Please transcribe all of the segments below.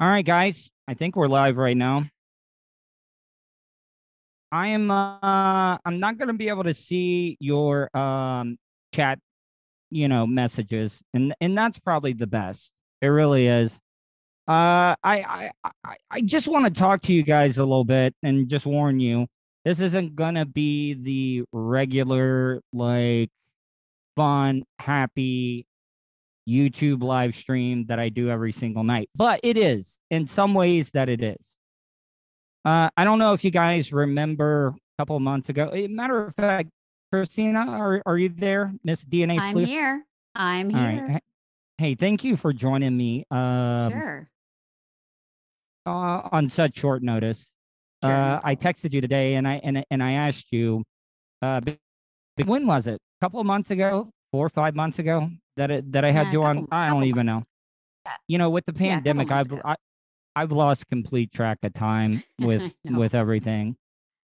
All right, guys. I think we're live right now. I am uh I'm not gonna be able to see your um chat, you know, messages. And and that's probably the best. It really is. Uh I I I, I just want to talk to you guys a little bit and just warn you. This isn't gonna be the regular like fun, happy YouTube live stream that I do every single night, but it is in some ways that it is. Uh, I don't know if you guys remember a couple of months ago. Matter of fact, Christina, are, are you there, Miss DNA I'm Sleuth? here. I'm here. right. Hey- thank you for joining me um, sure. uh, on such short notice. Sure, Uh, I texted you today, and I and and I asked you, uh, when was it? A couple of months ago, four or five months ago, that it, that I had Yeah, you on. I don't even know. months. Yeah. You know, with the Yeah, pandemic, months I've. I, I've lost complete track of time with with everything.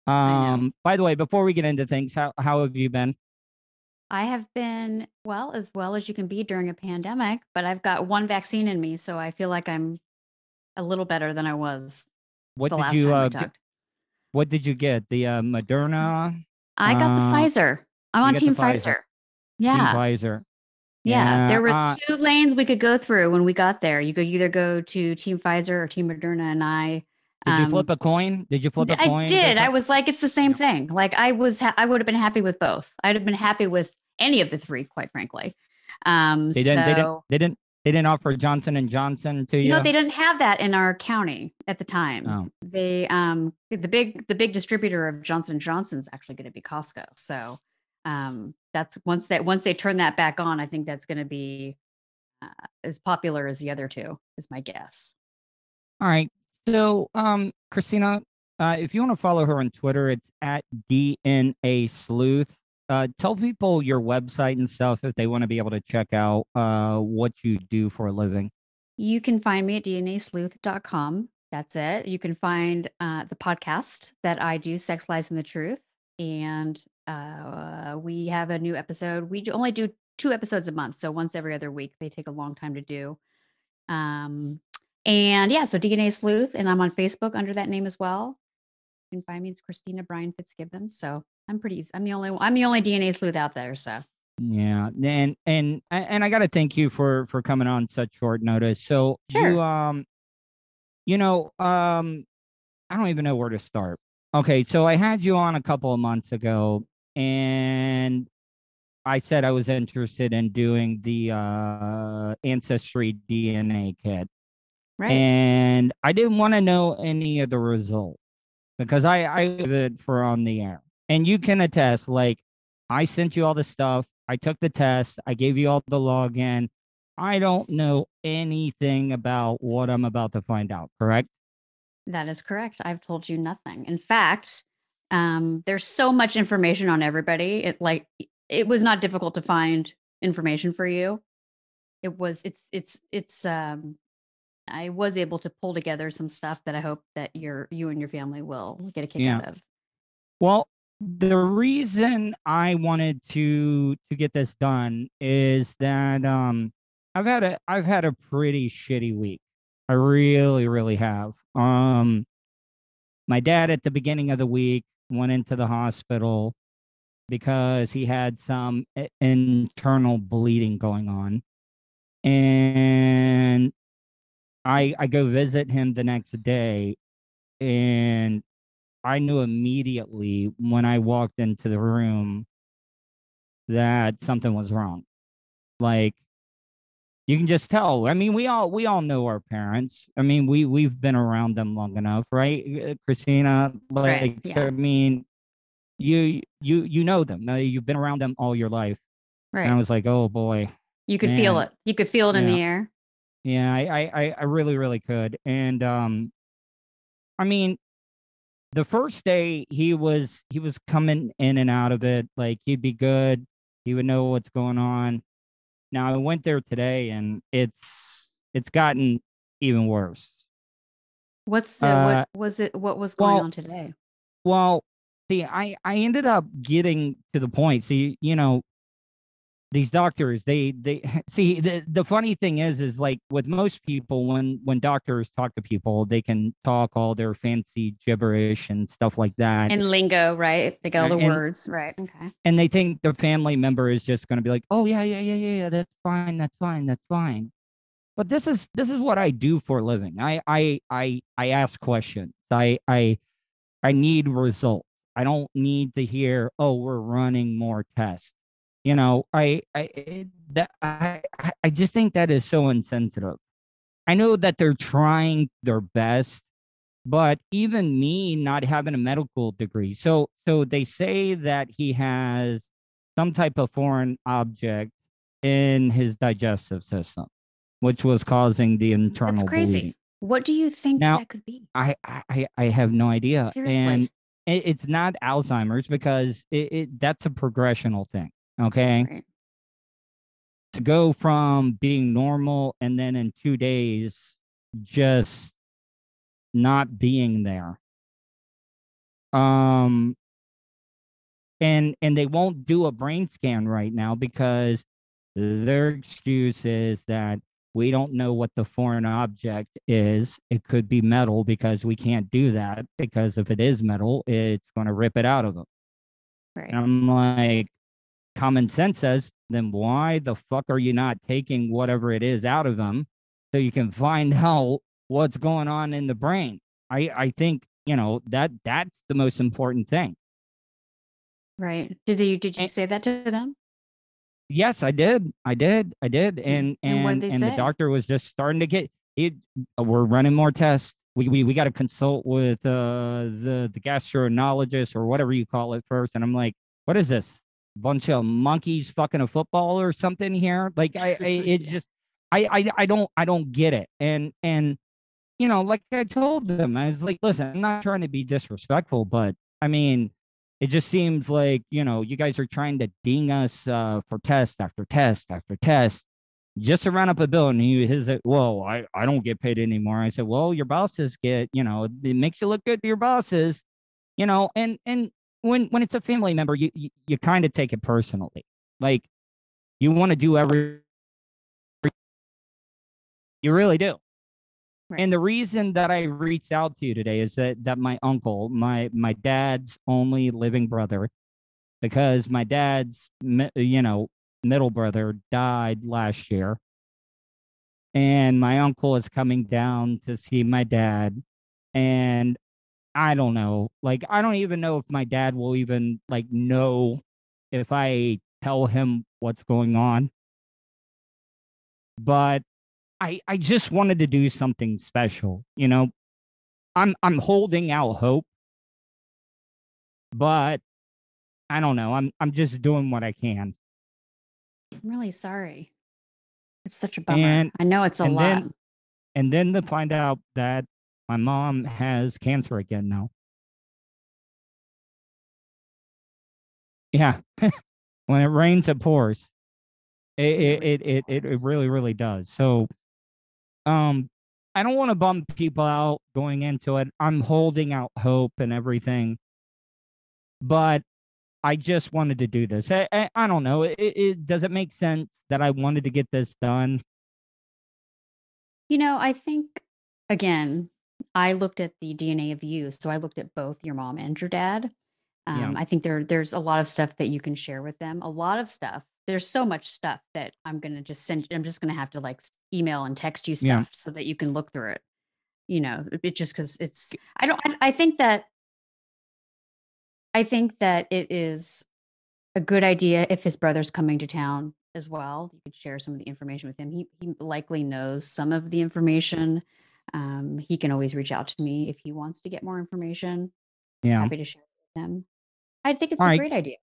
Um, by the way, before we get into things, how how have you been? I have been well as well as you can be during a pandemic, but I've got one vaccine in me, so I feel like I'm a little better than I was What the did last you uh, we what did you get? The uh, Moderna, I got the uh, Pfizer. I'm on Team Pfizer. Pfizer. Team Yeah. Pfizer. Yeah, Yeah, there was uh, two lanes we could go through when we got there. You could either go to Team Pfizer or Team Moderna, and I. Did you um, flip a coin? Did you flip a I coin? I did. I was like, it's the same thing. Like I was, ha- I would have been happy with both. I'd have been happy with any of the three, quite frankly. Um, They didn't. They didn't. They didn't. They didn't offer Johnson and Johnson to you. No, they didn't have that in our county at the time. Oh. They, um, the big, the big distributor of Johnson Johnson's actually going to be Costco. So, um, that's once that once they turn that back on, I think that's going to be uh, as popular as the other two. Is my guess. All right. So, um, Christina, uh, if you want to follow her on Twitter, it's at DNA Sleuth. Uh, tell people your website and stuff if they want to be able to check out uh what you do for a living. You can find me at dnasleuth.com. That's it. You can find uh, the podcast that I do, Sex, Lies, and the Truth. And uh, we have a new episode. We only do two episodes a month. So once every other week. They take a long time to do. Um, and yeah, so DNA Sleuth. And I'm on Facebook under that name as well. You can find me. It's Christina Brian Fitzgibbons. So I'm pretty, easy. I'm the only, I'm the only DNA sleuth out there. So Yeah, and and and I got to thank you for for coming on such short notice. So Sure. you um, you know um, I don't even know where to start. Okay, so I had you on a couple of months ago, and I said I was interested in doing the uh ancestry DNA kit, right. and I didn't want to know any of the results because I I did it for on the air, and you can attest. Like I sent you all the stuff. I took the test. I gave you all the login. I don't know anything about what I'm about to find out. Correct? That is correct. I've told you nothing. In fact, um, there's so much information on everybody. It like it was not difficult to find information for you. It was it's it's it's um I was able to pull together some stuff that I hope that your you and your family will get a kick Yeah. out of. Well, the reason I wanted to to get this done is that um I've had a I've had a pretty shitty week. I really really have. Um my dad at the beginning of the week went into the hospital because he had some internal bleeding going on. And I I go visit him the next day and I knew immediately when I walked into the room that something was wrong. Like you can just tell. I mean, we all we all know our parents. I mean, we we've been around them long enough, right, uh, Christina? Like, Right, yeah. I mean, you you you know them. You've been around them all your life. Right. And I was like, oh boy, you could feel it. You could feel it in the air. Yeah, I, I, I, I really, really could. And um, I mean, the first day he was he was coming in and out of it. Like he'd be good. He would know what's going on. Now I went there today, and it's it's gotten even worse. What's uh, Uh, what was it what was going well, on today? Well, see, I I ended up getting to the point. See, you know, these doctors they they see the, the funny thing is is like with most people when when doctors talk to people they can talk all their fancy gibberish and stuff like that And lingo, right? They get all the And- words, right? Okay. and they think the family member is just going to be like oh yeah yeah yeah yeah yeah that's fine that's fine that's fine but this is this is what i do for a living i i i i ask questions i i i need results i don't need to hear oh we're running more tests you know i i eh, that i I- just think that is so insensitive i know that they're trying their best but even me not having a medical degree so so they say that he has some type of foreign object in his digestive system which was causing the internal That's crazy. bleeding. What do you think Now- that could be? I, I I- I have no idea Seriously. and it's not alzheimer's because it, it that's a progressional thing okay Right. to go from being normal and then in two days just not being there um and and they won't do a brain scan right now because their excuse is that we don't know what the foreign object is it could be metal because we can't do that because if it is metal it's going to rip it out of them Right. and I'm like, common sense says, then why the fuck are you not taking whatever it is out of them so you can find out what's going on in the brain? I, I think, you know, that that's the most important thing. Right. Did you did you say that to them? Yes, I did. I did. I did. And And and and, did they say? the doctor was just starting to get it. We're running more tests. We we, we got to consult with uh the the gastroenterologist or whatever you call it first. And I'm like, what is this? Bunch of monkeys fucking a football or something here? Like I, I it's just I, I I don't I don't get it. And and you know, like I told them, I was like, listen, I'm not trying to be disrespectful, but I mean, it just seems like you know you guys are trying to ding us uh, for test after test after test just to run up a bill and he his well I, I don't get paid anymore i said well your bosses get you know it makes you look good to your bosses you know and and when when it's a family member you you, you kind of take it personally. Like you want to do every you really do. Right. and the reason that I reached out to you today is that that my uncle, my my dad's only living brother, because my dad's you know middle brother died last year, and my uncle is coming down to see my dad, and I don't know, like I don't even know if my dad will even like know if I tell him what's going on, but I I just wanted to do something special, you know. I'm I'm holding out hope, but I don't know. I'm I'm just doing what I can. I'm really sorry. It's such a bummer. And- I know it's a and lot. then- And then to find out that my mom has cancer again now. Yeah. when it rains it pours. It it it it, it, really really does. So um I don't want to bum people out going into it. I'm holding out hope and everything. But I just wanted to do this. I, I, I don't know. It, it does it make sense that I wanted to get this done? You know, I think again, I looked at the DNA of you, so I looked at both your mom and your dad. Yeah. Um, I think there there's a lot of stuff that you can share with them. A lot of stuff. There's so much stuff that I'm gonna just send. I'm just gonna have to like email and text you Yeah. stuff so that you can look through it. You know, it- it just because it's. I don't. I, I think that. I think that it is a good idea if his brother's coming to town as well. You could share some of the information with him. He he likely knows some of the information. Um, he can always reach out to me if he wants to get more information. Yeah. Happy to share it with him. I think it's All a right. great idea.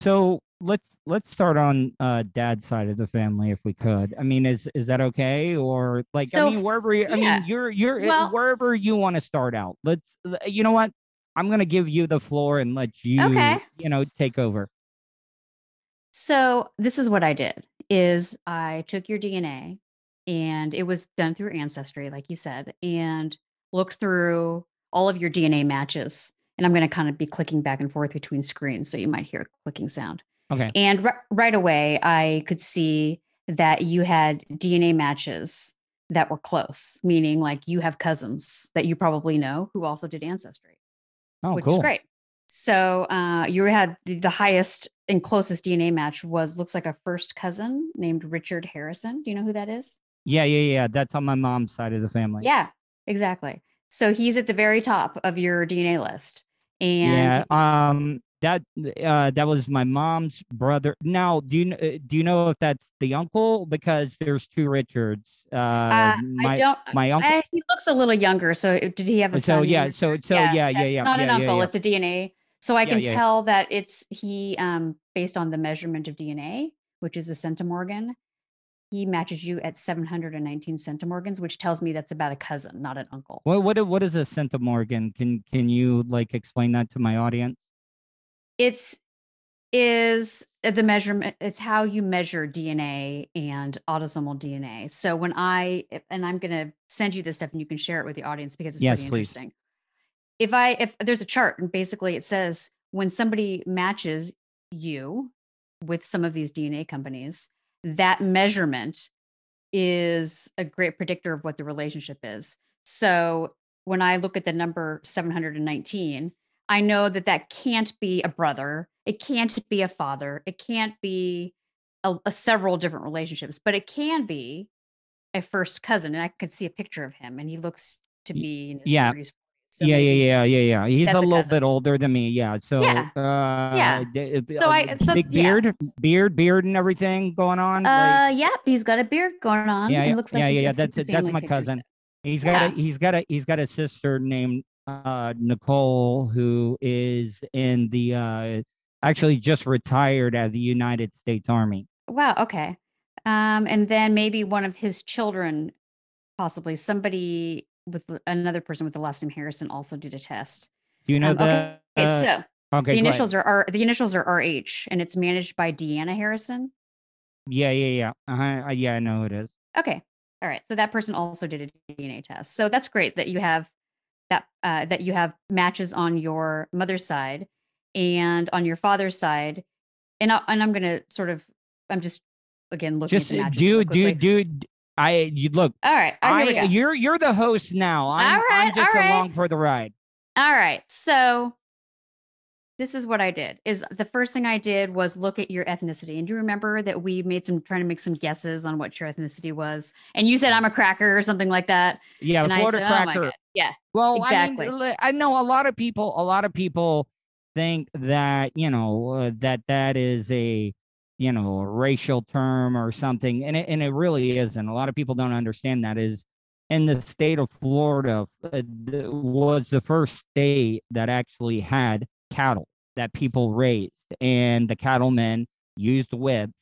So let's let's start on uh dad's side of the family if we could. I mean, is is that okay? Or like So I mean wherever you, I yeah. mean you're you're uh, Well- wherever you want to start out. Let's you know what? I'm gonna give you the floor and let you Okay. you know take over. So this is what I did is I took your DNA and it was done through ancestry like you said and looked through all of your DNA matches and I'm going to kind of be clicking back and forth between screens so you might hear a clicking sound. Okay. And ri- right away, I could see that you had DNA matches that were close, meaning like you have cousins that you probably know who also did Ancestry, Oh, which cool. is great. So uh, you had the, the highest and closest DNA match was looks like a first cousin named Richard Harrison. Do you know who that is? Yeah, yeah, yeah. That's on my mom's side of the family. Yeah, exactly. So he's at the very top of your DNA list. And yeah. Um. That uh that was my mom's brother. Now, do you uh, do you know if that's the uncle? Because there's two Richards. Uh, uh, my I don't. my uncle. I, he looks a little younger. So did he have a So son? yeah, so so yeah, yeah, yeah, It's not an yeah, yeah, uncle. It's a DNA. So I can tell that it's he um based on the measurement of DNA, which is a centimorgan. He matches you at 719 centimorgans, which tells me that's about a cousin, not an uncle. What what what is a centimorgan? Can can you like explain that to my audience? It's is the measurement it's how you measure dna and autosomal dna so when i and i'm going to send you this stuff and you can share it with the audience because it's Yes, pretty please. interesting if i if there's a chart and basically it says when somebody matches you with some of these dna companies that measurement is a great predictor of what the relationship is so when i look at the number 719 I know that that can't be a brother. It can't be a father. It can't be a, a several different relationships, but it can be a first cousin. And I could see a picture of him, and he looks to be in his yeah. 30s. So yeah, maybe- yeah, yeah, yeah, yeah. He's a a little cousin. bit older than me. Yeah. So Yeah, uh yeah. d- d- So uh, I- so, big yeah. beard, beard, beard and everything going on. like, Uh, yep, he's got a beard going on. yeah, yeah, looks like yeah, yeah, yeah. That's. That's my cousin. He's got a he's got a he's got a sister named uh Nicole who is in the uh actually just retired as the United States Army. Wow. Okay. Um, and then maybe one of his children, possibly somebody with another person with the last name Harrison, also did a test. Do you know Um, the Okay, uh, so okay, the initials are R, the initials are RH, and it's managed by Deanna Harrison. Yeah, yeah, yeah. Uh-huh. uh, yeah, I know who it is. Okay, all right. So that person also did a DNA test. So that's great that you have that uh, that you have matches on your mother's side and on your father's side. And I, and I'm gonna sort of I'm just again looking Just at the matches do do do I you look All right, all right, I you're you're the host now. I'm All I'm just all right. along for the ride. All right. So this is what I did. Is the first thing I did was look at your ethnicity. And do you remember that we made some trying to make some guesses on what your ethnicity was? And you said I'm a cracker or something like that. Yeah, and Florida said, oh cracker. god. Yeah. Well, Exactly. I mean, I know a lot of people. A lot of people think that you know uh, that that is a you know a racial term or something, and it and it really isn't. A lot of people don't understand that is in the state of Florida uh, was the first state that actually had cattle that people raised, and the cattlemen used whips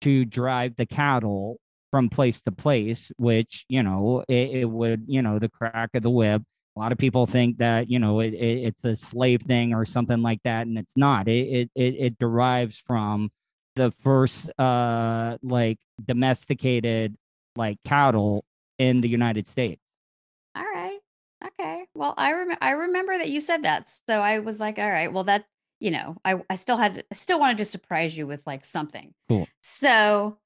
to drive the cattle from place to place, which, you know, it, it would, you know, the crack of the whip. A lot of people think that, you know, it, it, it's a slave thing or something like that. And it's not. It, it, it derives from the first, uh, like domesticated, like cattle in the United States. All right. Okay. Well, I remember I remember that you said that. So I was like, all right, well that, you know, I I still had I still wanted to surprise you with like something. Cool. So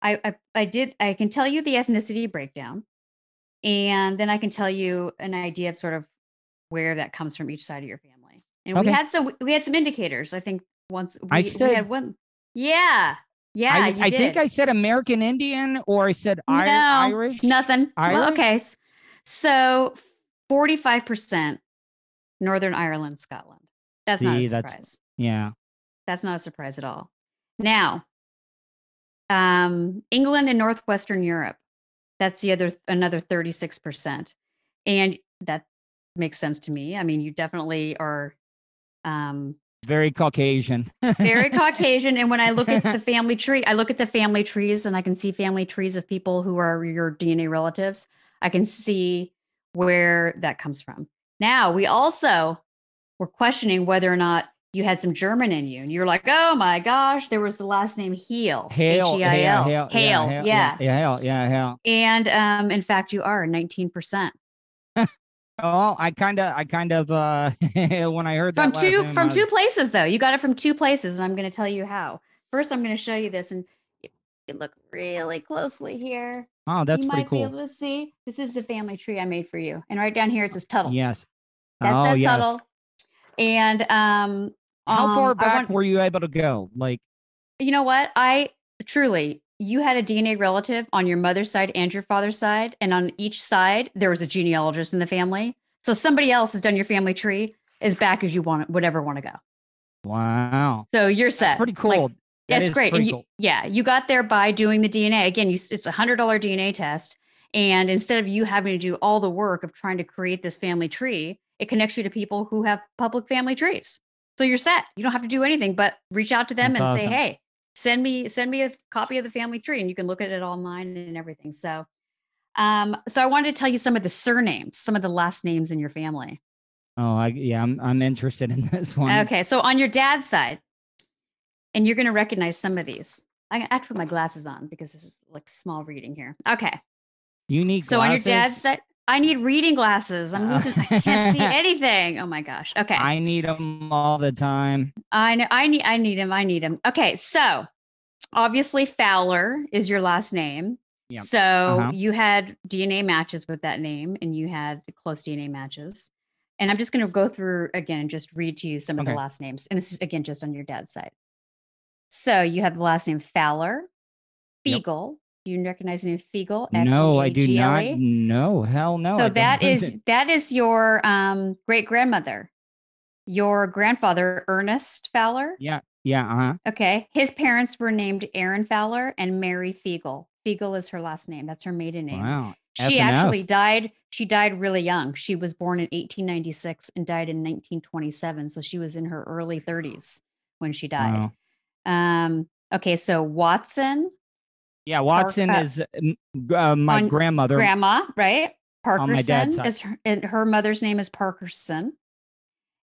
I I, I did I can tell you the ethnicity breakdown. And then I can tell you an idea of sort of where that comes from each side of your family. And Okay. we had some we had some indicators. I think once we, I we had one. Yeah. Yeah. I, I think I said American Indian or I said I- No, Irish. Nothing. Well, Irish? okay. So 45% Northern Ireland, Scotland. That's not See, a that's- surprise. Yeah. That's not a surprise at all. Now, um, England and Northwestern Europe. That's the other another 36%. And that makes sense to me. I mean, you definitely are um Very Caucasian. very Caucasian. And when I look at the family tree, I look at the family trees and I can see family trees of people who are your DNA relatives. I can see where that comes from. Now, we also were questioning whether or not you had some German in you. And you're like, oh my gosh, there was the last name Heal. Hail, H-E-I-L. hail, Hale, yeah, yeah. yeah, hail, yeah, hail. And um, in fact, you are 19%. Oh, I kind of, I kind of, uh, when I heard from that two name, from I two places though. You got it from two places, and I'm going to tell you how. First, I'm going to show you this, and you can look really closely here. Oh, that's you pretty might be cool. able to see. This is the family tree I made for you, and right down here it says Tuttle. Yes. that oh, says yes. Tuttle. And um, How far um, I back want- were you able to go? Like, you know what? I truly, you had a DNA relative on your mother's side and your father's side, and on each side there was a genealogist in the family. So somebody else has done your family tree as back as you want, would ever want to go. wow, So you're that's set. pretty Like, cool. That That's great. And you, cool. yeah, you got there by doing the DNA. Again, you, it's a hundred dollar DNA test, and instead of you having to do all the work of trying to create this family tree, it connects you to people who have public family trees. So you're set. You don't have to do anything but reach out to them That's and say, "Hey, send me send me a copy of the family tree," and you can look at it online and everything. So, um, so I wanted to tell you some of the surnames, some of the last names in your family. Oh, I, yeah, I'm, I'm interested in this one. Okay, so on your dad's side, and you're going to recognize some of these. I have to put my glasses on because this is like small reading here. Okay, You need so on your dad's side, I need reading glasses. I'm losing. I can't see Uh, anything. Oh my gosh. Okay, I, need them all the time. I know. I need. I need him. I need them. Okay, so obviously Fowler is your last name. Yep. So Uh-huh. you had DNA matches with that name, and you had close DNA matches. And I'm just going to go through again and just read to you some of the last names. And this is again just on your dad's side. So you have the last name Fowler, Yep. Do you recognize the name Fiegel? No, I do not. No, hell no. So that is that is your um, great grandmother, your grandfather Ernest Fowler. yeah, yeah, uh huh. Okay, his parents were named Aaron Fowler and Mary Fiegel. Fiegel is her last name. That's her maiden name. Wow. She actually died. She died really young. She was born in 1896 and died in 1927. So she was in her early 30s when she died. Wow. Um, okay, so Watson, Yeah, Watson uh, is mm, uh, my grandmother. grandma, right? On my dad's Parkerson is her, and her mother's name is Parkerson.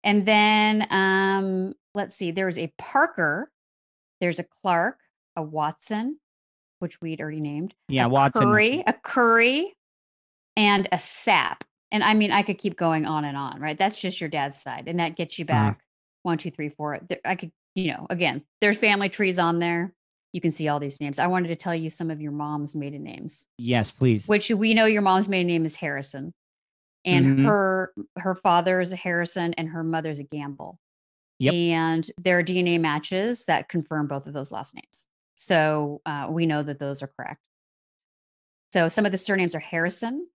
And then um, let's see, there's a Parker, there's a Clark, a Watson, which we'd already named. yeah, a Watson. Curry, a Curry, and a Sap. And I mean, I could keep going on and on, right? That's just your dad's side, and that gets you Uh-huh. back one, two, three, four. I could, you know, again, there's family trees on there. You can see all these names. I wanted to tell you some of your mom's maiden names, Yes, please. which we know your mom's maiden name is Harrison, and Mhm. her her father is a Harrison, and her mother's a Gamble. Yep. And there are DNA matches that confirm both of those last names. So uh, we know that those are correct. So some of the surnames are Harrison.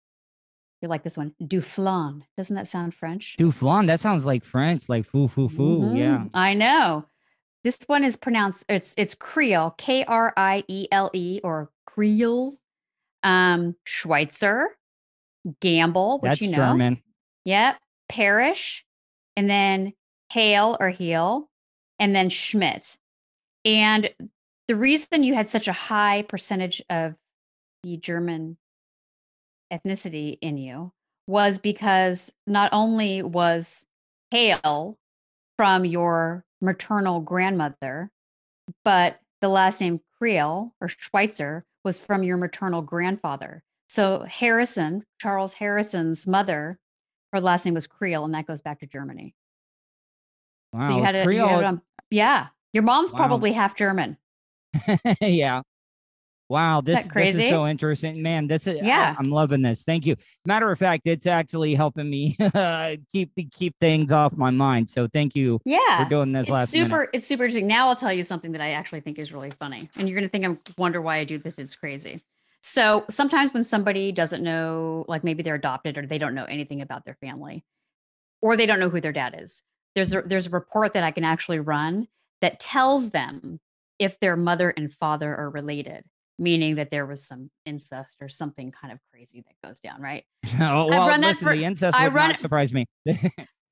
You like this one, Duflon. Doesn't that sound French? Duflon, that sounds like French, like foo foo foo. Yeah. Mhm, I know. This one is pronounced it's it's Creole, K R I E L E or Creole. Um Schweitzer, Gamble, which That's you know. German. Yep. Parish, and then Hale or Heel, and then Schmidt. And the reason you had such a high percentage of the German ethnicity in you was because not only was Hale from your maternal grandmother, but the last name Creel or Schweitzer was from your maternal grandfather. So Harrison, Charles Harrison's mother, her last name was Creel, and that goes back to Germany. Wow. so you had it, you had on, yeah. Your mom's Wow. probably half German. yeah. Wow, this, that this is so interesting, man. This is Yeah. I, am loving this. Thank you. Matter of fact, it's actually helping me uh, keep keep things off my mind. So thank you Yeah. for doing this It's last super. minute. It's super interesting. Now I'll tell you something that I actually think is really funny, and you're gonna think I'm wonder why I do this. It's crazy. So sometimes when somebody doesn't know, like maybe they're adopted or they don't know anything about their family, or they don't know who their dad is, there's a, there's a report that I can actually run that tells them if their mother and father are related, meaning that there was some incest or something kind of crazy that goes down, right? oh, well, listen, for- the incest I would run not it- surprise me.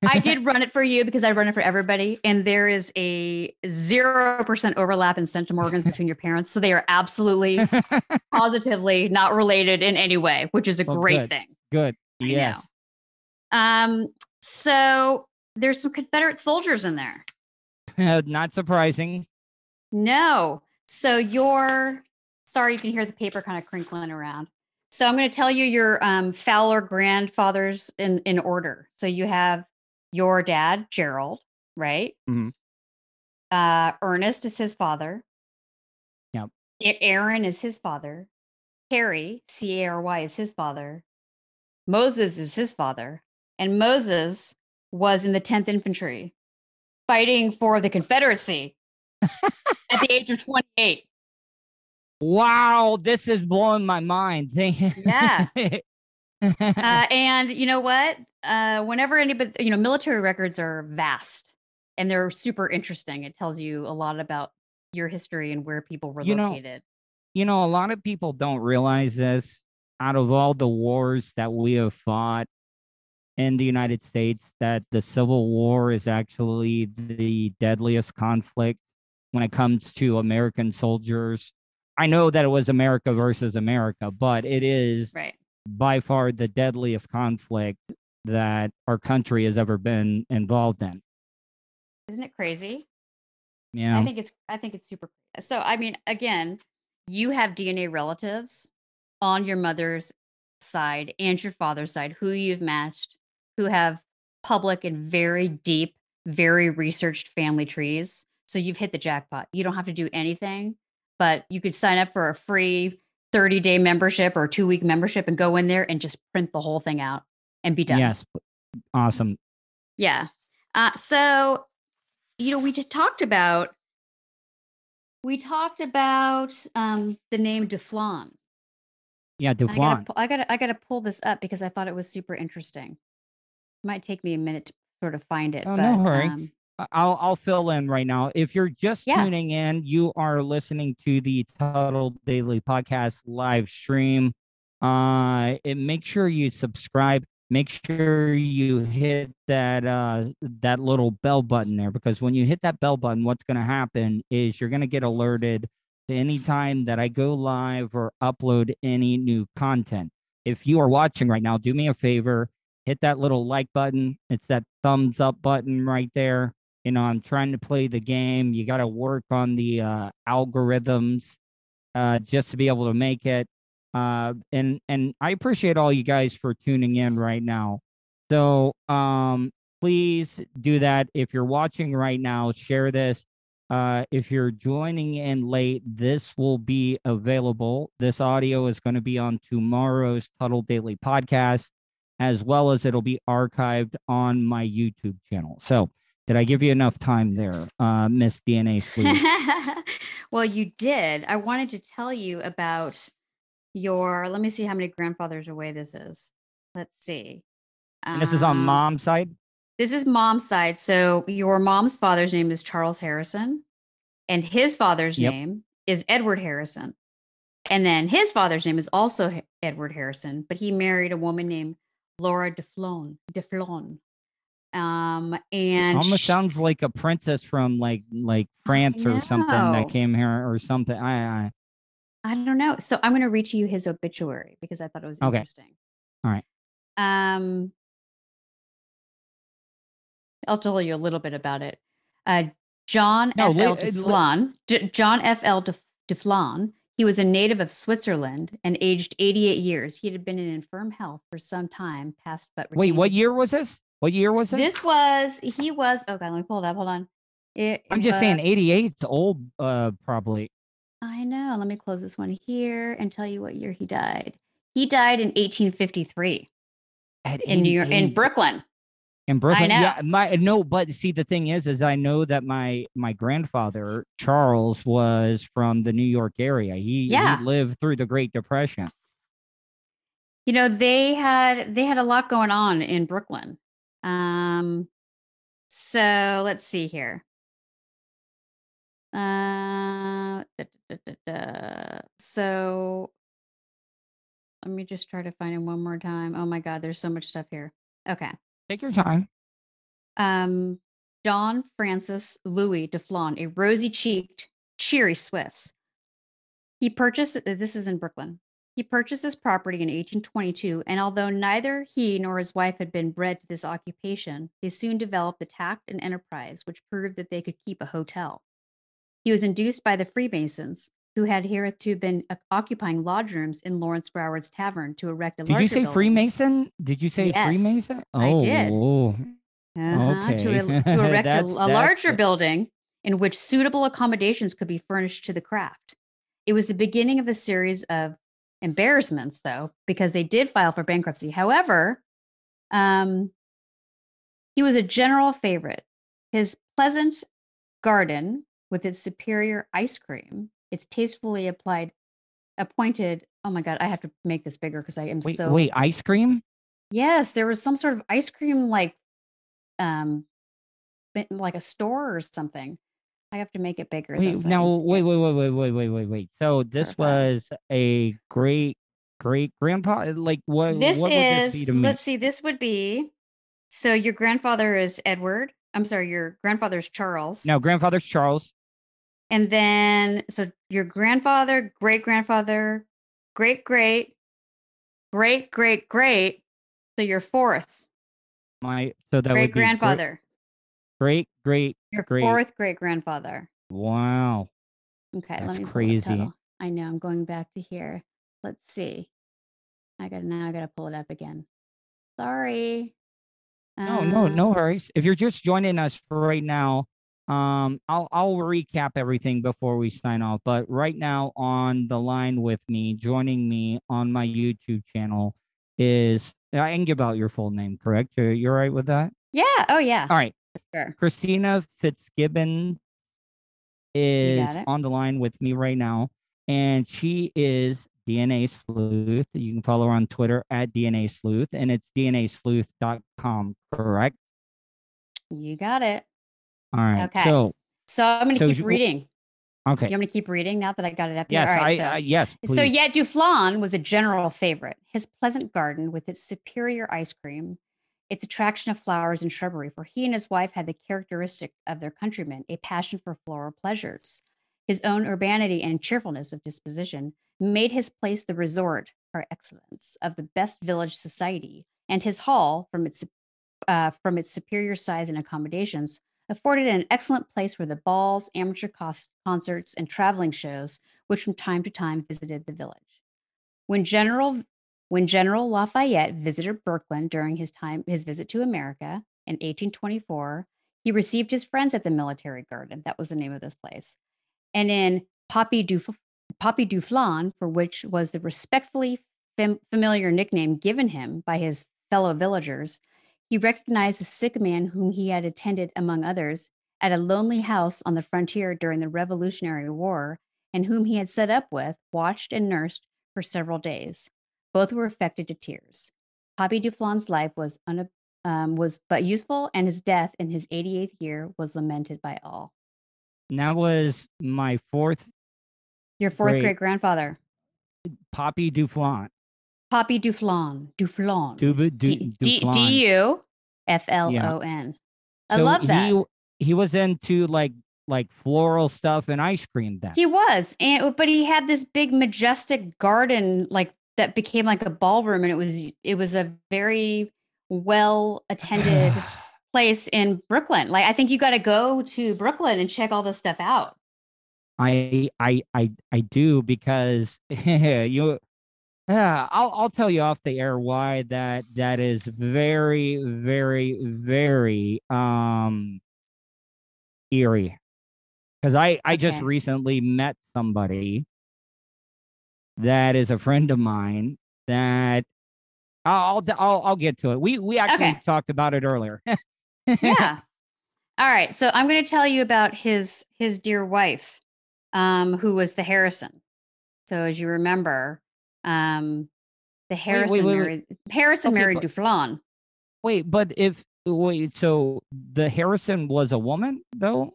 I did run it for you because I run it for everybody, and there is a zero percent overlap in organs between your parents, so they are absolutely, positively not related in any way, which is a Well, great good. thing. Good. Yes. Um, so there's some Confederate soldiers in there. not surprising. No, so your sorry, you can hear the paper kind of crinkling around. So I'm going to tell you your um, Fowler grandfathers in in order. So you have your dad, Gerald, right? Mhm. Uh, Ernest is his father. Yep. Aaron is his father. Cary, C A R Y, is his father. Moses is his father. And Moses was in the 10th Infantry fighting for the Confederacy at the age of 28. Wow, this is blowing my mind. Yeah. Uh, and you know what? Uh, whenever anybody, you know, military records are vast and they're super interesting. It tells you a lot about your history and where people were You know, located. you know, a lot of people don't realize this. Out of all the wars that we have fought in the United States, that the Civil War is actually the deadliest conflict when it comes to American soldiers. I know that it was America versus America, but it is Right. by far the deadliest conflict that our country has ever been involved in. Isn't it crazy? Yeah. I think it's I think it's super. So I mean, again, you have DNA relatives on your mother's side and your father's side who you've matched, who have public and very deep, very researched family trees. So you've hit the jackpot. You don't have to do anything, but you could sign up for a free 30 day membership or two week membership and go in there and just print the whole thing out and be done. Yes. Awesome. Yeah. Uh, so, you know, we just talked about we talked about um, the name Deflon. Yeah, I gotta, Duflon. pu- I I gotta pull this up because I thought it was super interesting. It Might take me a minute to sort of find it, Oh, but no hurry. um, I- I'll I'll fill in right now. If you're just Yeah. tuning in, you are listening to the Tuttle Daily Podcast live stream. Uh, and make sure you subscribe. Make sure you hit that uh that little bell button there because when you hit that bell button, what's going to happen is you're going to get alerted to any time that I go live or upload any new content. If you are watching right now, do me a favor, hit that little like button. It's that thumbs up button right there you know i'm trying to play the game. You got to work on the uh, algorithms uh, just to be able to make it uh, and and i appreciate all you guys for tuning in right now. So um please do that. If you're watching right now share this. Uh, if you're joining in late this will be available. This audio is going to be on tomorrow's tuttle daily podcast as well as it'll be archived on my youtube channel. So did I give you enough time there, uh, Miss DNA Sleuth? well, you did. I wanted to tell you about your. Let me see how many grandfathers away this is. Let's see. and this is on Um, mom's side. This is mom's side. So your mom's father's name is Charles Harrison, and his father's Yep. name is Edward Harrison. And then his father's name is also Edward Harrison, but he married a woman named Laura Deflon. Deflon. Um, and Almost sh- sounds like a princess from like like France or something that came here or something. I, I I don't know. So I'm going to read to you his obituary because I thought it was Okay. interesting. All right. Um, I'll tell you a little bit about it. Uh, John No, F. L. uh, J- John F. L. Def- Deflon, he was a native of Switzerland and aged 88 years. He had been in infirm health for some time past, but wait. What year was this? What year was this? This was he was. Oh God, let me pull it up. Hold on. It, I'm just saying, was- 88's old. Uh, probably. I know. Let me close this one here and tell you what year he died. He died in 1853 At in New York, in Brooklyn. In Brooklyn, yeah, my no, but see, the thing is, is I know that my my grandfather Charles was from the New York area. He, Yeah. he lived through the Great Depression. You know, they had they had a lot going on in Brooklyn. Um, so let's see here. Uh, da, da, da, so let me just try to find it one more time. Oh my God, there's so much stuff here. Okay. Take your time. um, Don Francis Louis Deflon, a rosy cheeked, cheery Swiss. He purchased, uh, this is in Brooklyn. He purchased this property in 1822, and although neither he nor his wife had been bred to this occupation, they soon developed the tact and enterprise which proved that they could keep a hotel. He was induced by the Freemasons, who had hitherto been occupying lodge rooms in Lawrence Broward's tavern to erect a Did you say building. Freemason? Did you say Yes, Freemason? I Oh, did. whoa. Uh-huh, to, Okay. el- to erect a, a larger building in which suitable accommodations could be furnished to the craft. It was the beginning of a series of embarrassments, though, because they did file for bankruptcy. However, um, he was a general favorite. His pleasant garden, with its superior ice cream, its tastefully applied, appointed. Oh my God, I have to make this bigger because I am Wait, so. wait, ice cream? Yes, there was some sort of ice cream like um like a store or something. I have to make it bigger. Wait, now wait, wait, wait, wait, wait, wait, wait, wait. So this Perfect. was a great great grandpa eh, like what This what would this be is to let's see, this would be so your grandfather is Edward. I'm sorry, your grandfather's Charles. No, grandfather's Charles. And then so your grandfather, great grandfather, great great, great great great. So your fourth My so that great would be great- grandfather. Great, great, Your great. fourth great grandfather. Wow. Okay, That's let me pull the crazy. title. I know. I'm going back to here. Let's see. I got to now. I got to pull it up again. Sorry. No, no, Uh, no hurries. If you're just joining us right now, um, I'll I'll recap everything before we sign off. But right now on the line with me, joining me on my YouTube channel is I can give out your full name, correct? You're, you're right with that? Yeah. Oh yeah. All right. Sure. Christina Fitzgibbon is on the line with me right now, and she is DNA Sleuth. You can follow her on Twitter at DNA Sleuth, and it's DNAsleuth.com, correct? You got it. All right. Okay. So, So I'm going to So keep you- reading. okay. You want me to keep reading now that I got it up here? Yes, All right, I, so- uh, yes. So, yet Duflon was a general favorite. His pleasant garden with its superior ice cream, its attraction of flowers and shrubbery, for he and his wife had the characteristic of their countrymen, a passion for floral pleasures. His own urbanity and cheerfulness of disposition made his place the resort, par excellence, of the best village society, and his hall, from its uh, from its superior size and accommodations, afforded an excellent place for the balls, amateur concerts, and traveling shows which from time to time visited the village. When General when General Lafayette visited Brooklyn during his time his visit to America in 1824, he received his friends at the Military Garden. That was the name of this place. And in Poppy du Poppy for which was the respectfully fam- familiar nickname given him by his fellow villagers, he recognized a sick man whom he had attended, among others, at a lonely house on the frontier during the Revolutionary War, and whom he had set up with, watched, and nursed for several days. Both were affected to tears. Poppy Duflon's life was un- um, was but useful, and his death in his 88th year was lamented by all. And that was my fourth Your fourth Great. grandfather, Poppy Duflon. Poppy Duflon, Duflon, Du, du, D D- Duflon. D-U F L O N. I So love that. He, he was into like like floral stuff and ice cream then. He was, and but he had this big majestic garden like that became like a ballroom, and it was it was a very well attended place in Brooklyn. Like I think you got to go to Brooklyn and check all this stuff out. I I I I do because you yeah, I'll I'll tell you off the air why that that is very very very um eerie. Cuz I I just recently met somebody that is a friend of mine that I'll I'll I'll, get to it. We we actually Okay. talked about it earlier. Yeah. all right, so I'm going to tell you about his his dear wife, um, who was the Harrison. So as you remember, um, the Harrison wait, wait. married Harrison Okay, married but- Duflon. Wait, but if wait, so the Harrison was a woman though?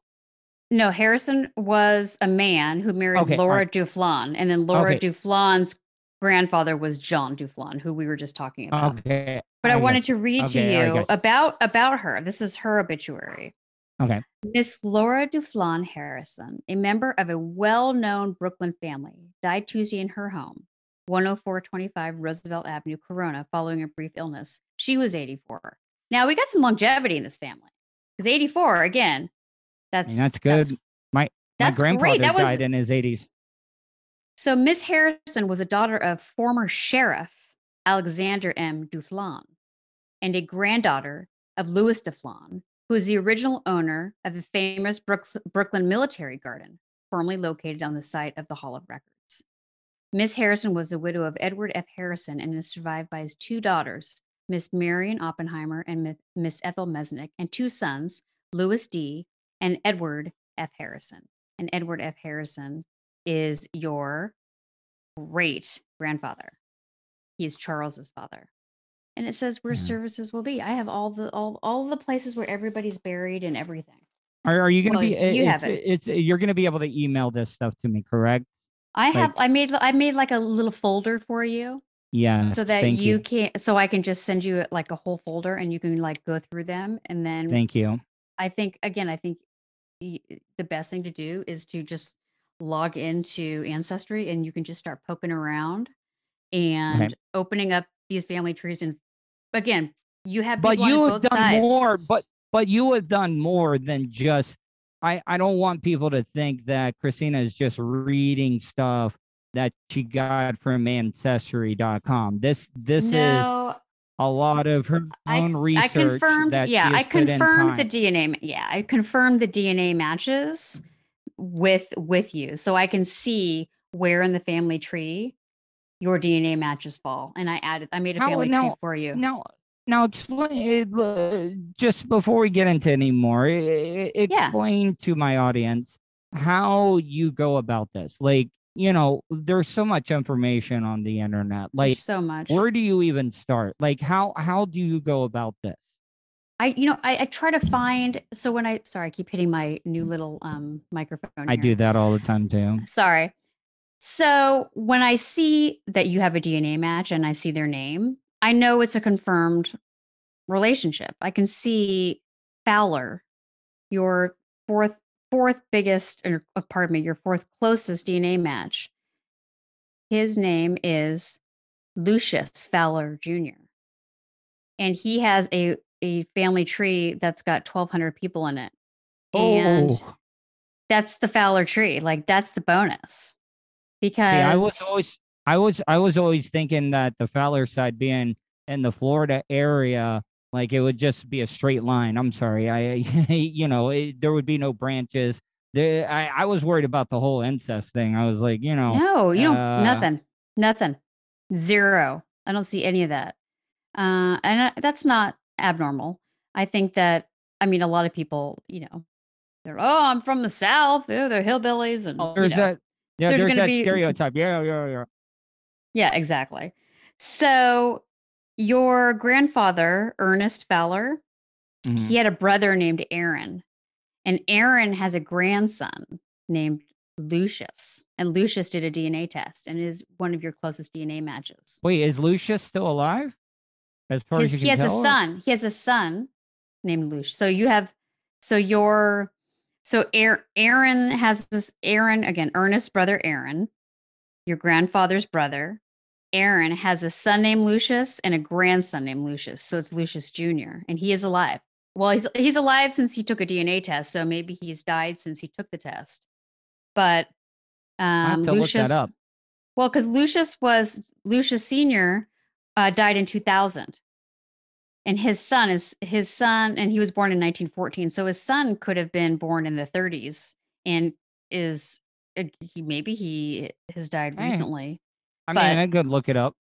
No, Harrison was a man who married Okay, Laura right. Duflon, and then Laura Okay. Duflon's grandfather was John Duflon, who we were just talking about. Okay. But I, got wanted you. to read Okay, to you you. about about her. This is her obituary. Okay. Miss Laura Duflon Harrison, a member of a well-known Brooklyn family, died Tuesday in her home, 10425 Roosevelt Avenue, Corona, following a brief illness. She was 84. Now we got some longevity in this family. Because 84, again, I that's mean, that's good. my my That's grandfather great. That was died in his 80s. So Miss Harrison was a daughter of former sheriff Alexander M. Duflon and a granddaughter of Louis Duflon, who is the original owner of the famous Brooklyn Military Garden, formerly located on the site of the Hall of Records. Miss Harrison was the widow of Edward F. Harrison and is survived by his two daughters, Miss Marion Oppenheimer and Miss Ethel Mesnick, and two sons, Louis D. and Edward F. Harrison. And Edward F. Harrison is your great grandfather. He is Charles's father. And it says where Yeah. services will be. I have all the all all the places where everybody's buried and everything. Are, are you going to Well, be? Eh, you it's, have it. it's you're going to be able to email this stuff to me, correct? I Like- have I made I made like a little folder for you Yes. so that thank you can so I can just send you like a whole folder and you can like go through them and then Thank you. I think again I think y- eh, the best thing to do is to just log into ancestry and you can just start poking around and opening up these family trees and again you have But you have done sides. more. But but you have done more than just. I I don't want people to think that Christina is just reading stuff that she got from ancestry.com. This this is no, a lot of her own I research confirmed. that Yeah, I has put in confirmed the. DNA. Yeah, I confirmed the DNA matches with with you, so I can see where in the family tree your DNA matches fall. And I added. I made a family tree now- for you. Now, now explain uh, just before we get into any more. e- e- Explain to my audience how you go about this. Like, you know, there's so much information on the internet. Like, so much. where do you even start? Like, how how do you go about this? I you know I, I try to find. So when I sorry, I keep hitting my new little um microphone. I here. do that all the time too. Sorry. So when I see that you have a DNA match and I see their name, I know it's a confirmed relationship. I can see Fowler, your fourth fourth biggest, or uh, pardon me, your fourth closest DNA match. His name is Lucius Fowler Jr. And he has a a family tree that's got 1200 people in it. And oh, that's the Fowler tree. Like that's the bonus. Because see, I was always I was I was always thinking that the Fowler side being in the Florida area, like it would just be a straight line. I'm sorry, I you know it, there would be no branches. There, I I was worried about the whole incest thing. I was like, you know, no, you don't uh, nothing. Nothing. Zero. I don't see any of that. Uh and I, that's not abnormal. I think that I mean a lot of people, you know, they're oh, I'm from the south. Oh, they're hillbillies and you there's know. that yeah, there's there's that be- stereotype. Yeah, yeah, yeah. Yeah, exactly. So your grandfather, Ernest Fowler, Mhm. he had a brother named Aaron. And Aaron has a grandson named Lucius. And Lucius did a DNA test and is one of your closest DNA matches. Wait, is Lucius still alive? As far as His, you he has a son. He has a son named Lucius. So you have, so your, so Aaron has this, Aaron, again, Ernest's brother Aaron, your grandfather's brother. Aaron has a son named Lucius and a grandson named Lucius. So it's Lucius Jr. and he is alive. Well, he's he's alive since he took a DNA test, so maybe he's died since he took the test. But um, Lucius, that up. well, because Lucius was Lucius Senior uh, died in 2000, and his son is his son, and he was born in 1914. So his son could have been born in the 30s, and is uh, he maybe he has died Hey. recently. I but- mean, I could look it up.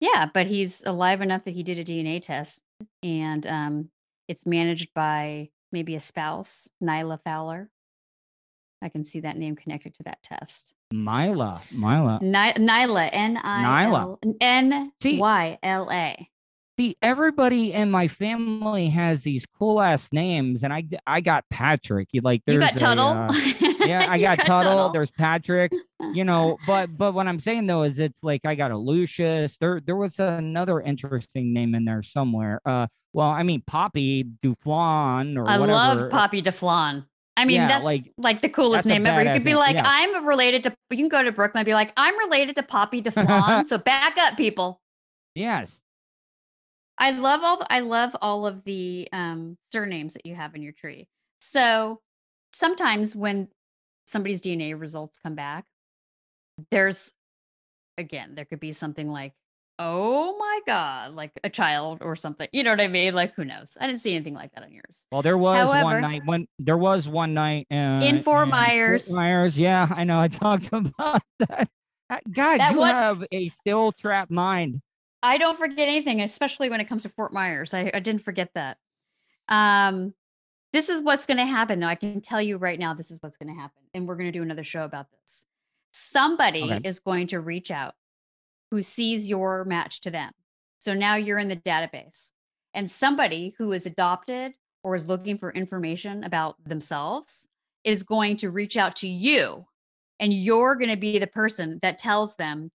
Yeah, but he's alive enough that he did a DNA test, and um, it's managed by maybe a spouse, Nyla Fowler. I can see that name connected to that test. Mila, S- Mila. Ny- Nyla, N I N Y L A. See, everybody in my family has these cool ass names, and I I got Patrick. You like You got a, Tuttle. uh, yeah, I You got Tuttle. Tuttle. There's Patrick. You know, but but what I'm saying though is it's like I got a Lucius. There there was another interesting name in there somewhere. Uh, well, I mean Poppy Duflon or I whatever. love Poppy Duflon. I mean, Yeah, that's like, like, the coolest name ever. You could be name, like, yeah. I'm related to. You can go to Brooklyn and be like, I'm related to Poppy Duflon. so back up, people. Yes. I love all the, I love all of the um, surnames that you have in your tree. So sometimes when somebody's DNA results come back, there's again, there could be something like, oh my God, like a child or something. You know what I mean? Like, who knows? I didn't see anything like that on yours. Well, there was However- one night when there was one night uh, In Fort Myers. Myers, yeah, I know. I talked about that. Uh, God, That you one- have a still trap mind. I don't forget anything, especially when it comes to Fort Myers. I, I didn't forget that. Um, this is what's going to happen. Though I can tell you right now, this is what's going to happen, and we're going to do another show about this. Somebody Okay. is going to reach out who sees your match to them. So now you're in the database, and somebody who is adopted or is looking for information about themselves is going to reach out to you, and you're going to be the person that tells them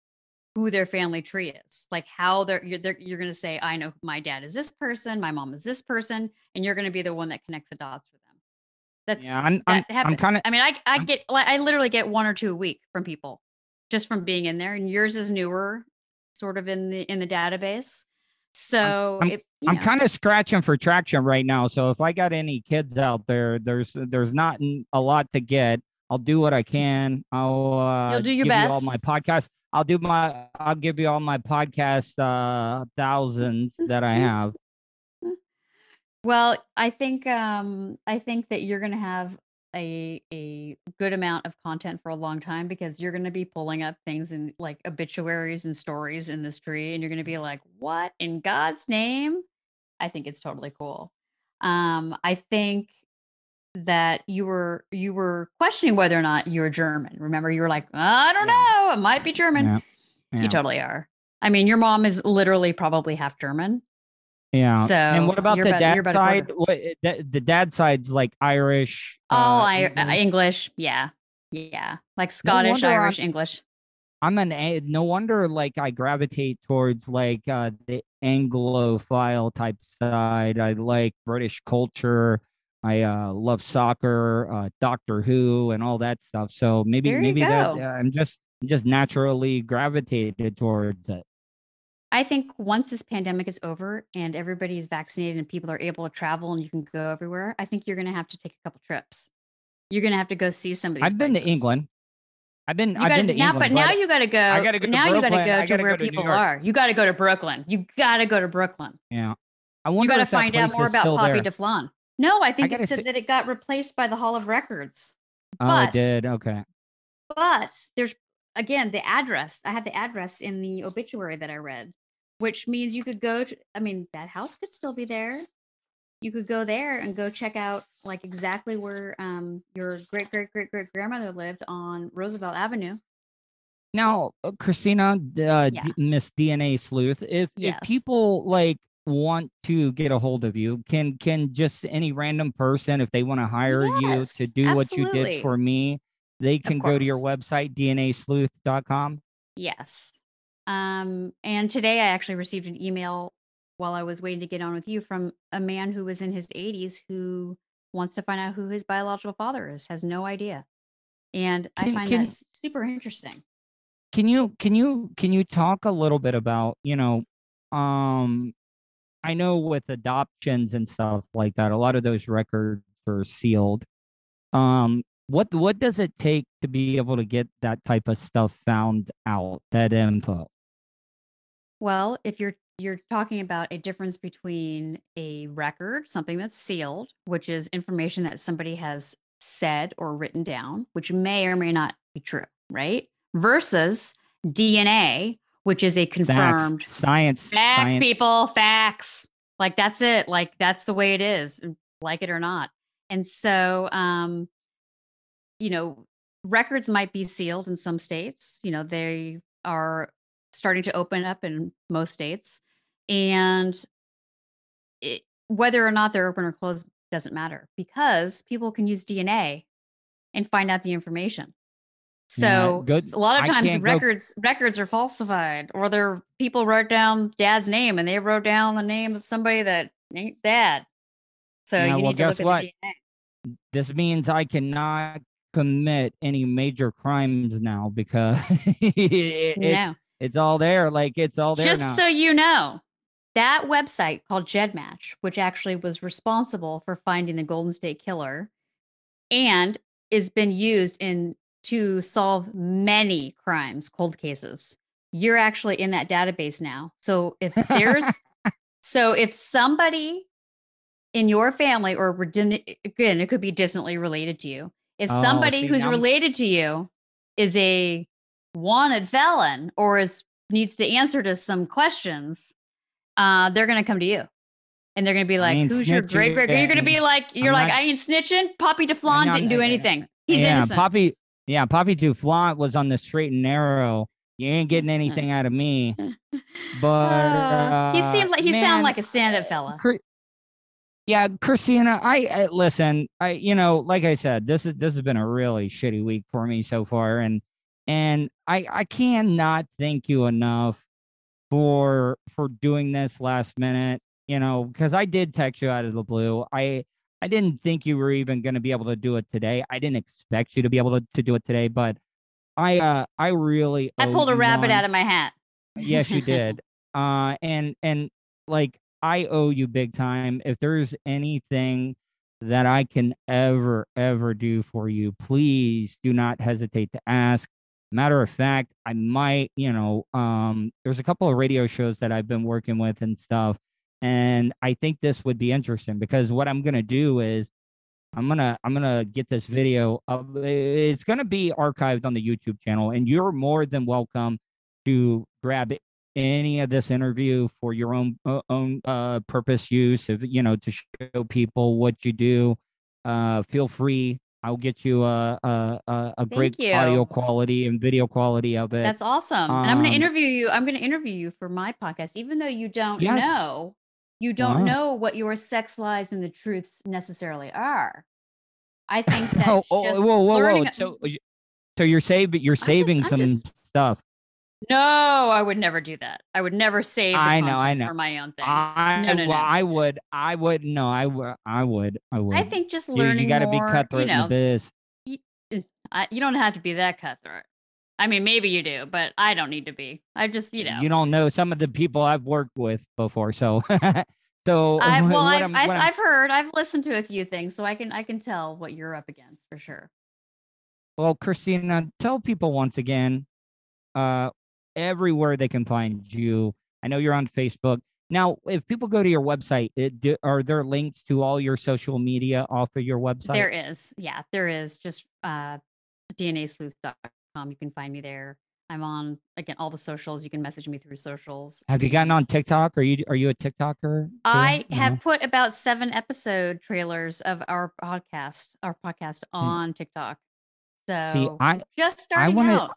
who their family tree is, like how they're you're, they're, you're going to say, I know my dad is this person, my mom is this person, and you're going to be the one that connects the dots for them. That's Yeah, I'm, I'm, I'm kind of. I mean, I I get like I literally get one or two a week from people just from being in there, and yours is newer, sort of in the in the database. So it, I'm know, kind of scratching for traction right now. So if I got any kids out there, there's there's not a lot to get. I'll do what I can. I'll uh, You'll do your give you all my podcasts. I'll do my. I'll give you all my podcast uh, thousands that I have. Well, I think um I think that you're going to have a a good amount of content for a long time because you're going to be pulling up things in like obituaries and stories in this tree and you're going to be like, "What in God's name?" I think it's totally cool. Um I think that you were you were questioning whether or not you were German. Remember you were like, "I don't Yeah. know, it might be German." Yeah. Yeah. You totally are. I mean, your mom is literally probably half German. Yeah. So, and what about the you're dad side? What eh, the, the dad side's like Irish. Oh, uh, I, uh, English. English. Yeah. Yeah. Like Scottish, wonder Irish, I'm- English. I'm an A- no wonder like I gravitate towards like uh the Anglophile type side. I like British culture. I uh love soccer, uh Doctor Who and all that stuff. So maybe maybe that uh, I'm just I'm just naturally gravitated towards it. I think once this pandemic is over and everybody is vaccinated and people are able to travel and you can go everywhere, I think you're going to have to take a couple trips. You're going to have to go see some of these I've been to. England. I've been You I've gotta, been to now, England. but now you got to go. gotta go to now you got to go to where go to people are. You got to go to Brooklyn. You got to go to Brooklyn. yeah. I You got to find out more about Poppy there. No, I think gotta it said see- that it got replaced by the Hall of Records. Oh, but- it did. Okay. But there's again the address. I had the address in the obituary that I read, which means you could go to. I mean, that house could still be there. You could go there and go check out like exactly where um your great great great great grandmother lived on Roosevelt Avenue. Now, uh, Christina, uh, Yeah. D- Miss DNA Sleuth, if Yes. if people like want to get a hold of you, can can just any random person, if they want to hire you to do what you did for me, they can go to your website dnasleuth.com. Yes. Um, and today I actually received an email while I was waiting to get on with you from a man who was in his 80s who wants to find out who his biological father is, has no idea. And I find can- that super interesting. Can you can you can you talk a little bit about you know, um, I know with adoptions and stuff like that, a lot of those records are sealed. Um, what what does it take to be able to get that type of stuff found out? That info. Well, if you're you're talking about a difference between a record, something that's sealed, which is information that somebody has said or written down, which may or may not be true, right? Versus DNA, which is a confirmed Facts, science, Facts, science. people, facts. Like that's it. Like that's the way it is, like it or not. And so, um, you know, records might be sealed in some states. You know, they are starting to open up in most states, and it, whether or not they're open or closed doesn't matter because people can use DNA and find out the information. Yeah, So s- a lot of times can't go- records records are falsified, or they're people wrote down dad's name and they wrote down the name of somebody that ain't dad. So Yeah, you well, need to guess look what? at the DNA. This means I cannot commit any major crimes now because it- it's No. it's all there. Like it's all there Just now. so you know, that website called GEDmatch, which actually was responsible for finding the Golden State Killer, and is been used in to solve many crimes, cold cases. You're actually in that database now. So if there's so if somebody in your family or again, it could be distantly related to you. If Oh, somebody see, who's I'm- related to you is a wanted felon or is needs to answer to some questions, uh, they're gonna come to you. And they're gonna be like, "Who's your great great?" You're gonna be like, "You're I'm like, not- I ain't snitching." Poppy Duflon didn't do anything. He's yeah, innocent. Poppy. Yeah, Poppy Duflant was on the straight and narrow. You ain't getting anything out of me. But Uh, he uh, seemed like he man, sounded like a stand-up fella. Yeah, Christina, I, I listen. I, you know, like I said, this is this has been a really shitty week for me so far, and and I I cannot thank you enough for for doing this last minute. You know, because I did text you out of the blue. I I didn't think you were even going to be able to do it today. I didn't expect you to be able to, to do it today, but I uh I really I pulled a rabbit out of my hat. Yes, you did. uh, and and like I owe you big time. If there's anything that I can ever ever do for you, please do not hesitate to ask. Matter of fact, I might, you know, um, there's a couple of radio shows that I've been working with and stuff, and I think this would be interesting because what I'm gonna do is I'm gonna I'm gonna get this video up. It's gonna be archived on the YouTube channel, and you're more than welcome to grab any of this interview for your own uh, own uh, purpose use. If you know to show people what you do, uh, feel free. I'll get you a a, a, a great you. audio quality and video quality of it. That's awesome. and I'm going Um, to interview you. I'm going to interview you for my podcast, even though you don't Yes. know, you don't Wow. know what your sex lies and the truths necessarily are. I think that oh, oh, just whoa, whoa, learning. whoa! So, you- so you're saving you're saving I'm some just- stuff. no, I would never do that. I would never save. I know, I know. For my own thing. I No, no, well, no. I would, I would, no, I would, I would, I would. I think just You- learning you, got to be cutthroat you know, in the biz. I, you don't have to be that cutthroat. I mean, maybe you do, but I don't need to be. I just, you know, You don't know some of the people I've worked with before, so so I, well, I've, I'm- I've, I've heard, I've listened to a few things, so I can, I can tell what you're up against for sure. well, Christina, tell people once again, uh, everywhere they can find you. I know you're on Facebook. Now, if people go to your website, it, do, are there links to all your social media off of your website? There is, yeah, there is. Just uh, DNAsleuth.com. Um, you can find me there. I'm on again all the socials. You can message me through socials. Have you gotten on TikTok? Are you are you a TikToker? too? I No? have put about seven episode trailers of our podcast, our podcast mm. on TikTok. So. See, I just starting wanna- out.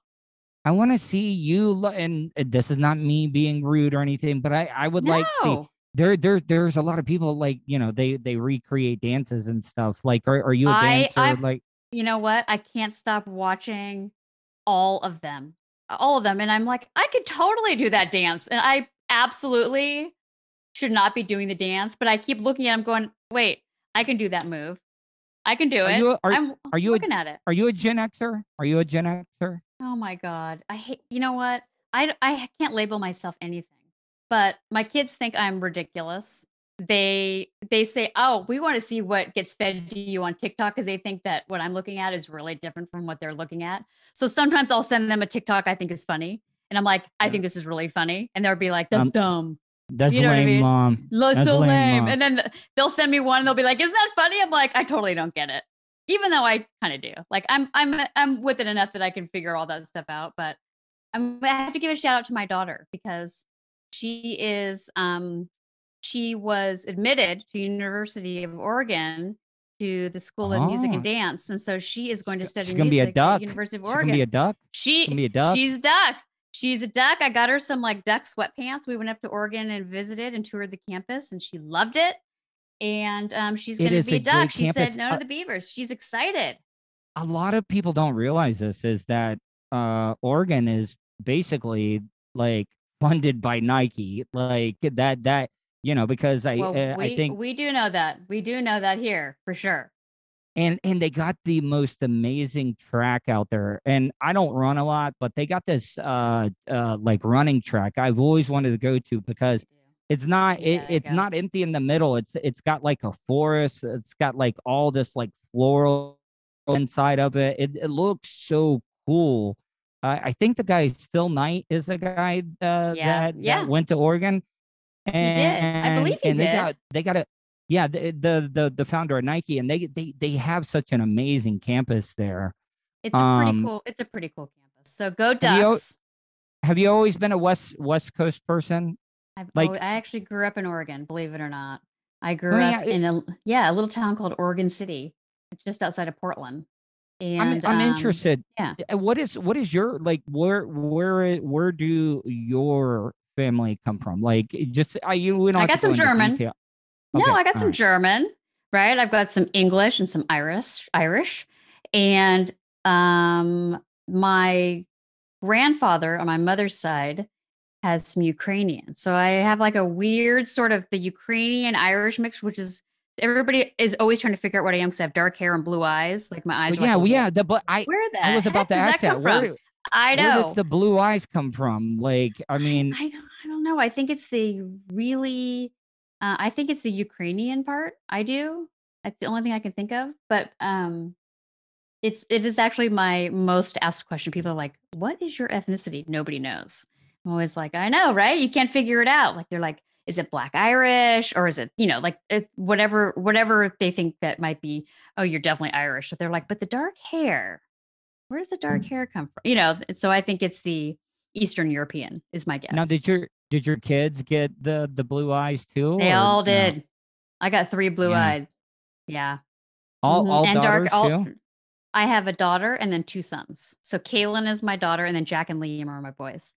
I want to see you. lo- And this is not me being rude or anything, but I I would like to see there there there's a lot of people like you know they they recreate dances and stuff. Like, are are you a dancer? I'm- like, you know what? I can't stop watching all of them, all of them, and I'm like, I could totally do that dance, and I absolutely should not be doing the dance, but I keep looking at them, going, wait, I can do that move. I can do Are it. you a- are- I'm are you a- looking at it. are you a Gen Xer? Are you a Gen Xer? Oh my god. I hate you know what? I, I can't label myself anything. But my kids think I'm ridiculous. They they say, "Oh, we want to see what gets fed to you on TikTok because they think that what I'm looking at is really different from what they're looking at." So sometimes I'll send them a TikTok I think is funny, and I'm like, "I think this is really funny." And they'll be like, "That's Um, dumb. That's You know what I lame, mean? mom. That's That's so lame, lame." And then they'll send me one and they'll be like, "Isn't that funny?" I'm like, "I totally don't get it." Even though I kind of do. Like I'm I'm I'm with it enough that I can figure all that stuff out, but I'm, I have to give a shout out to my daughter because she is um she was admitted to University of Oregon to the School of Music and Dance, and so she is going to study She's gonna be a duck. University of She gonna Oregon. be a duck. she gonna be a duck. she's a duck. She's a duck. I got her some like duck sweatpants. We went up to Oregon and visited and toured the campus, and she loved it. And um, she's going to be a a duck. She campus. said no Uh, to the beavers. She's excited. a lot of people don't realize this is that uh Oregon is basically like funded by Nike like that that you know because I Well, uh, we I think we do know that. We do know that here for sure. and and they got the most amazing track out there and I don't run a lot but they got this uh uh like running track I've always wanted to go to because it's not Yeah, it, it's not empty in the middle it's it's got like a forest it's got like all this like floral inside of it. It, it looks so cool. Uh, I think the guy is Phil Knight is the guy uh, Yeah, that, yeah. that went to Oregon. Did. I believe he and They did. got they got a yeah the, the the the founder of Nike and they they they have such an amazing campus there. It's a pretty Um, cool. It's a pretty cool campus. So go Have you Ducks. Have you always been a West West Coast person? I've like- alwa- I actually grew up in Oregon, believe it or not. I grew mean, up I- in a yeah a little town called Oregon City, just outside of Portland. I'm And I'm um, interested. yeah. What is what is your like where where where do your family come from? Like just I you we don't I got some go German. detail. No, I got some right. German, right? I've got some English and some Irish, Irish, and um, my grandfather on my mother's side has some Ukrainian. So I have like a weird sort of the Ukrainian Irish mix, which is everybody is always trying to figure out what I am because I have dark hair and blue eyes. Like my eyes. Well, yeah, like well, yeah. The but I Where the I was about to ask that come Where, I where know. does the blue eyes come from? Like I mean, I don't, I don't know. I think it's the really, uh, I think it's the Ukrainian part. I do. That's the only thing I can think of. But um, it's it is actually my most asked question. People are like, "What is your ethnicity?" Nobody knows. I'm always like, "I know, right? You can't figure it out." Like they're like, "Is it Black Irish or is it you know like it, whatever whatever they think that might be?" Oh, you're definitely Irish. But they're like, "But the dark hair, where does the dark Mm. hair come from?" You know. So I think it's the Eastern European is my guess. now did your did your kids get the the blue eyes too? They or all no? did. I got three blue Yeah. eyed. Yeah. All Mhm, all and daughters all- too. I have a daughter and then two sons. So Kaylin is my daughter, and then Jack and Liam are my boys.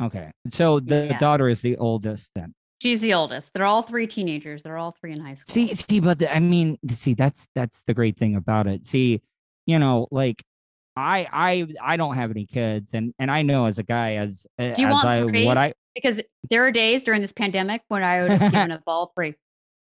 Okay, so the Yeah. daughter is the oldest then. She's the oldest. They're all three teenagers. They're all three in high school. See, see, but the- I mean, see, that's that's the great thing about it. See, you know, like I I I don't have any kids, and and I know as a guy as eh, you as want I three? what I because there are days during this pandemic when I would have given up all free.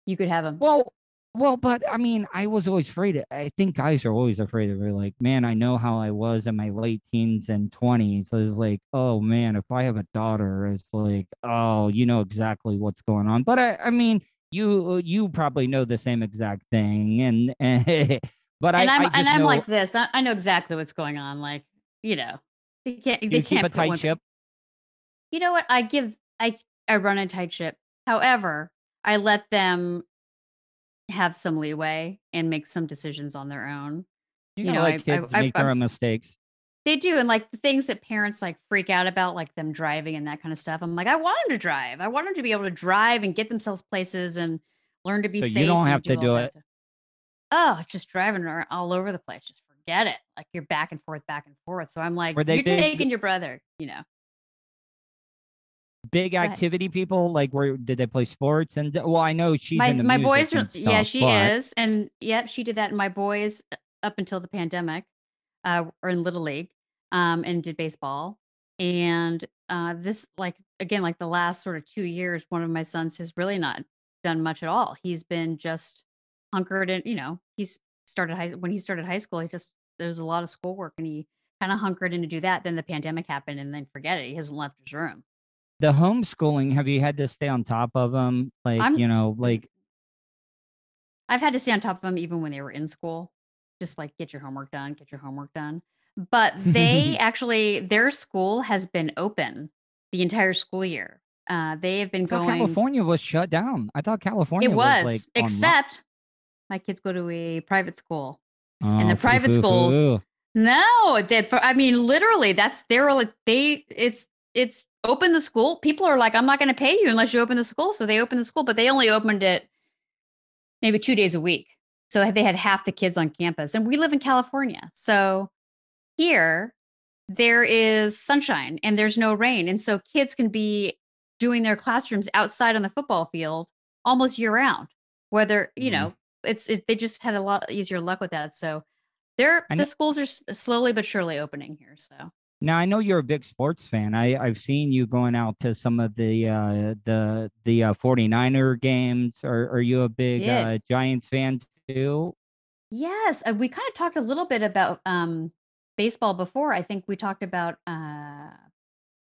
You could have them. well well, but I mean, I was always afraid. I think guys are always afraid of it. Like, man, I know how I was in my late teens and twenties. So it's like, oh man, if I have a daughter, it's like, oh, you know exactly what's going on. But I I mean, you you probably know the same exact thing, and, and, but I and I'm I just and I'm know, like this. I, I know exactly what's going on. Like you know, they can't. They you keep can't a tight ship. you know what i give i i run a tight ship however i let them have some leeway and make some decisions on their own You, you know, let I- kids I- make their own mistakes. they do and like the things that parents like freak out about like them driving and that kind of stuff i'm like i want them to drive i want them to be able to drive and get themselves places and learn to be So you safe don't and have to do it. stuff. Oh just driving all over the place just forget it like you're back and forth back and forth. So i'm like Were you're big- taking your brother you know. Big activity people, like where did they play sports? And well, I know she's my my boys are and yeah she but- is and yep she did that and my boys uh, up until the pandemic uh are in little league um and did baseball. And uh this like again like the last sort of two years one of my sons has really not done much at all. He's been just hunkered in you know he's started high when he started high school he just there was a lot of schoolwork and he kind of hunkered in to do that then the pandemic happened and then forget it he hasn't left his room the homeschooling have you had to stay on top of them like I'm- you know like I've had to stay on top of them even when they were in school, just like get your homework done, get your homework done. But they actually, their school has been open the entire school year. Uh, they have been going. california was shut down i thought california it was, like on lo- except my kids go to a private school. Oh, the private foo, schools- foo. No, that I mean, literally, that's they're like they. It's it's open the school. People are like, I'm not going to pay you unless you open the school. So they opened the school, but they only opened it maybe two days a week. So they had half the kids on campus, and we live in California. So here there is sunshine and there's no rain, and so kids can be doing their classrooms outside on the football field almost year round. Whether you Mhm. know, it's, it's they just had a lot easier luck with that. So they're the schools are s- slowly but surely opening here. So now i know you're a big sports fan i i've seen you going out to some of the uh the the uh 49er games are, are you a big Did. uh giants fan too yes, uh, we kind of talked a little bit about um, baseball before. I think we talked about uh,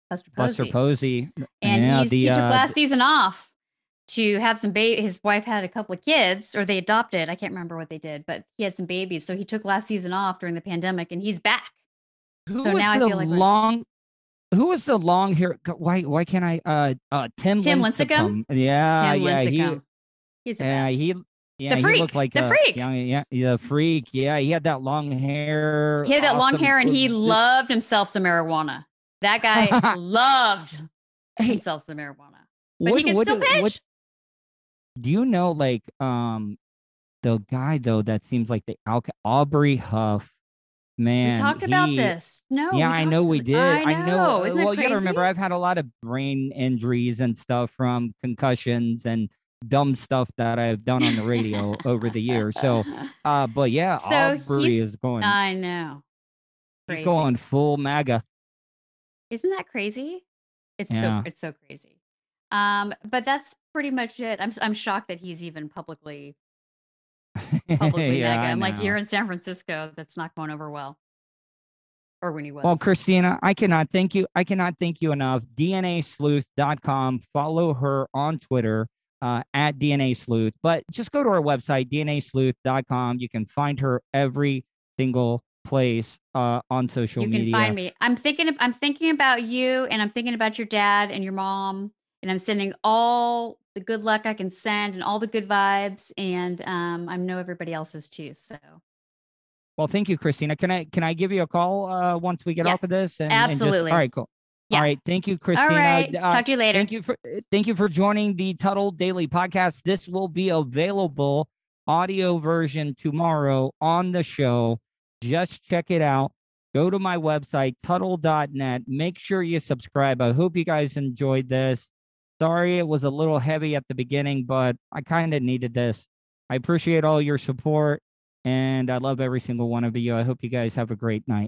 Buster Posey, buster posey and yeah, he's, the, took uh, last season off to have some baby. His wife had a couple of kids, or they adopted. I can't remember what they did, but he had some babies. So he took last season off during the pandemic, and he's back. Who So was now I the feel like long? Who was the long hair? Why? Why can't I? Uh, uh, Tim. Tim Lincecum? Yeah, Tim yeah, he, He's the yeah, best. he, yeah, he freak, looked like the a freak. young- yeah, yeah, the freak. Yeah, he had that long hair. He had that long hair, and he loved himself some marijuana. That guy loved himself some marijuana, but what, he can what, still pitch. what- do you know, like, um, the guy though that seems like the alka Aubrey Huff. Man, we talked about this. No, yeah, I know we did. I know. uh, Isn't well, you gotta remember. I've had a lot of brain injuries and stuff from concussions and dumb stuff that I've done on the radio over the years. So, uh, but yeah, So Aubrey is going. I know. he's going full MAGA. Isn't that crazy? It's Yeah. so it's so crazy. Um, but that's pretty much it. I'm I'm shocked that he's even publicly publicly yeah, MAGA. I'm like you're in San Francisco, that's not going over well. Or when he was. Well, Christina, I cannot thank you. I cannot thank you enough. DNAsleuth.com. Follow her on Twitter uh, at DNA Sleuth. But just go to our website, DNAsleuth.com. You can find her every single place uh, on social you can media. find me. I'm thinking of, I'm thinking about you and I'm thinking about your dad and your mom and I'm sending all the good luck I can send and all the good vibes and um I know everybody else's too. So Well, thank you, Christina. Can I can I give you a call uh, once we get Yeah, off of this? And, and just- absolutely. all right, cool. Yeah. All right, thank you, Christina. all right. Uh, Talk to you later. Thank you for thank you for joining the Tuttle Daily Podcast. This will be available audio version tomorrow on the show. Just check it out. Go to my website, tuttle.net. Make sure you subscribe. I hope you guys enjoyed this. Sorry it was a little heavy at the beginning, but I kind of needed this. I appreciate all your support and I love every single one of you. I hope you guys have a great night.